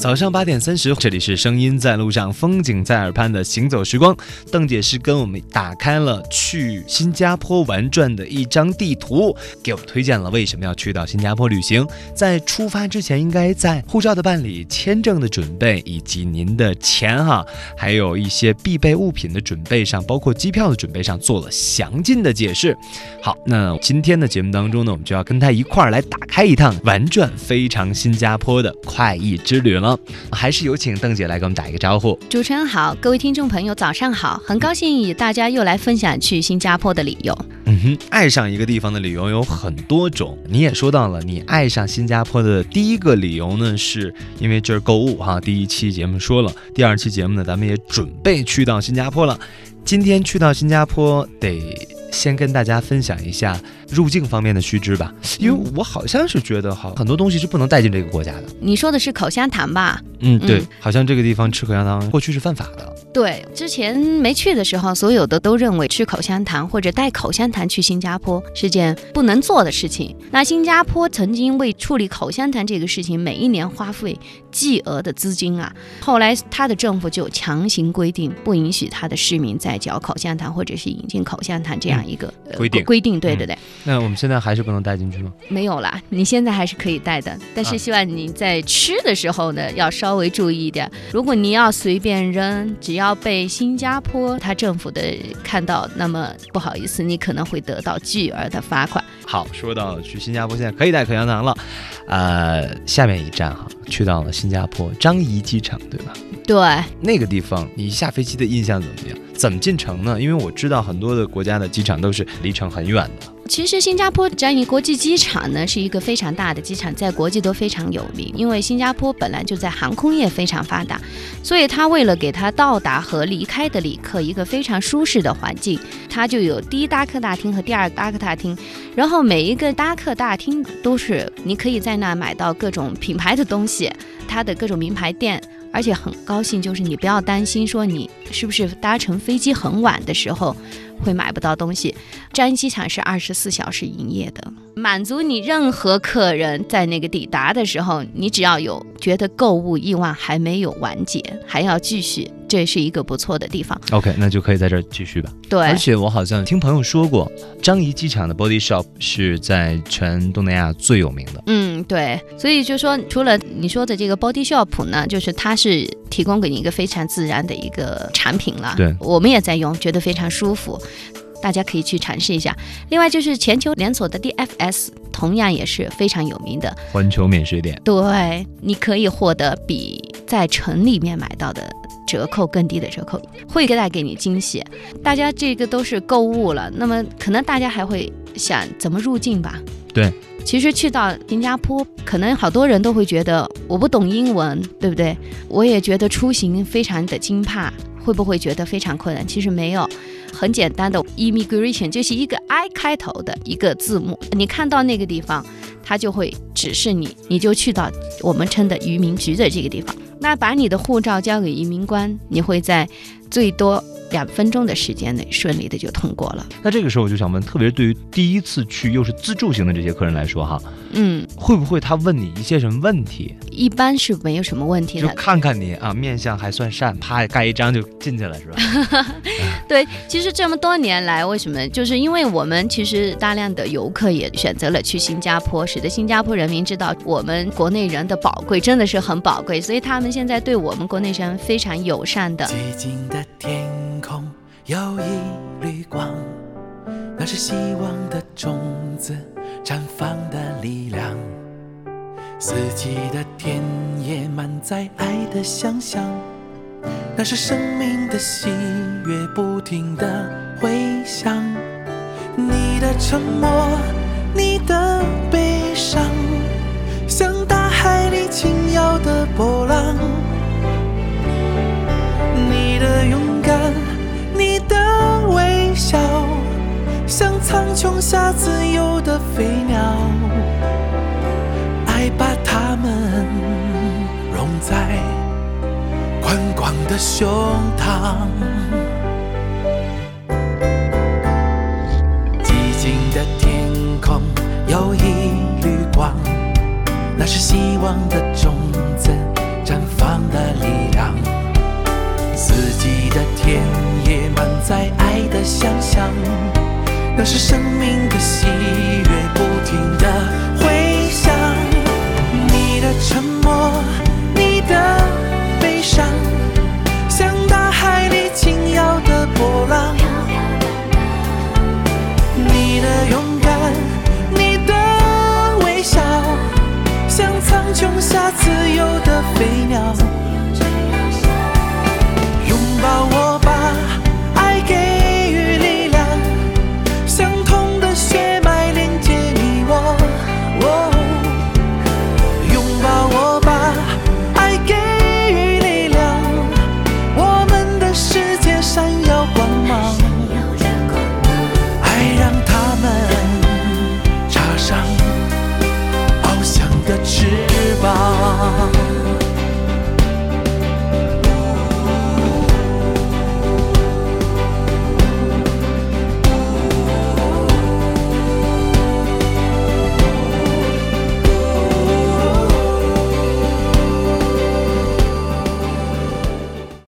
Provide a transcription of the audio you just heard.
早上八点三十，这里是声音在路上，风景在耳畔的行走时光。邓姐是跟我们打开了去新加坡玩转的一张地图，给我们推荐了为什么要去到新加坡旅行。在出发之前，应该在护照的办理、签证的准备以及您的钱哈，还有一些必备物品的准备上，包括机票的准备上做了详尽的解释。好，那今天的节目当中呢，我们就要跟他一块儿来打开一趟玩转非常新加坡的快意之旅了。还是有请邓姐来给我们打一个招呼。主持人好，各位听众朋友早上好，很高兴与大家又来分享去新加坡的理由。嗯哼，爱上一个地方的理由有很多种，你也说到了，你爱上新加坡的第一个理由呢，是因为这儿购物哈。第一期节目说了，第二期节目呢，咱们也准备去到新加坡了。今天去到新加坡得。先跟大家分享一下入境方面的须知吧，因为我好像是觉得好很多东西是不能带进这个国家的。你说的是口香糖吧？嗯，对，好像这个地方吃口香糖过去是犯法的。对，之前没去的时候，所有的都认为吃口香糖或者带口香糖去新加坡是件不能做的事情。那新加坡曾经为处理口香糖这个事情，每一年花费巨额的资金啊。后来他的政府就强行规定，不允许他的市民再嚼口香糖或者是引进口香糖这样一个规定。规定，对对对。那我们现在还是不能带进去吗？没有啦，你现在还是可以带的，但是希望你在吃的时候呢，要稍微注意一点。如果你要随便扔，只要要被新加坡他政府的看到，那么不好意思，你可能会得到巨额的罚款。好，说到去新加坡，现在可以带口香糖了。呃，下面一站哈，去到了新加坡樟宜机场，对吧？对，那个地方你下飞机的印象怎么样？怎么进城呢？因为我知道很多的国家的机场都是离城很远的。其实新加坡樟宜国际机场呢是一个非常大的机场，在国际都非常有名。因为新加坡本来就在航空业非常发达，所以它为了给它到达和离开的旅客一个非常舒适的环境，它就有第一搭客大厅和第二搭客大厅。然后每一个搭客大厅都是你可以在那买到各种品牌的东西，它的各种名牌店。而且很高兴，就是你不要担心说你是不是搭乘飞机很晚的时候会买不到东西。樟宜机场是二十四小时营业的，满足你任何客人在那个抵达的时候，你只要有觉得购物欲望还没有完结，还要继续。这是一个不错的地方。OK，那就可以在这儿继续吧。对，而且我好像听朋友说过，樟宜机场的 Body Shop 是在全东南亚最有名的。嗯，对。所以就说，除了你说的这个 Body Shop 呢，就是它是提供给你一个非常自然的一个产品了。对，我们也在用，觉得非常舒服，大家可以去尝试一下。另外就是全球连锁的 DFS，同样也是非常有名的环球免税店。对，你可以获得比在城里面买到的。折扣更低的折扣会给带给你惊喜，大家这个都是购物了，那么可能大家还会想怎么入境吧？对，其实去到新加坡，可能好多人都会觉得我不懂英文，对不对？我也觉得出行非常的惊怕，会不会觉得非常困难？其实没有，很简单的 immigration 就是一个 I 开头的一个字母，你看到那个地方，它就会指示你，你就去到我们称的移民局的这个地方。那把你的护照交给移民官，你会在最多。两分钟的时间内顺利的就通过了。那这个时候我就想问，特别是对于第一次去又是自助型的这些客人来说，哈，嗯，会不会他问你一些什么问题？一般是没有什么问题的，就看看你啊，面相还算善，啪盖一张就进去了，是吧？对，其实这么多年来，为什么？就是因为我们其实大量的游客也选择了去新加坡，使得新加坡人民知道我们国内人的宝贵，真的是很宝贵，所以他们现在对我们国内人非常友善的。寂静的天空有一缕光，那是希望的种子绽放的力量。四季的田野满载爱的想象，那是生命的喜悦不停的回响。你的沉默，你的悲伤，像大海里轻摇的波浪。你的勇敢。你的微笑，像苍穹下自由的飞鸟，爱把它们融在宽广的胸膛。有一缕光，那是希望的种子。绽放的力量。四季的田野满载爱的想象，那是生命，nothing.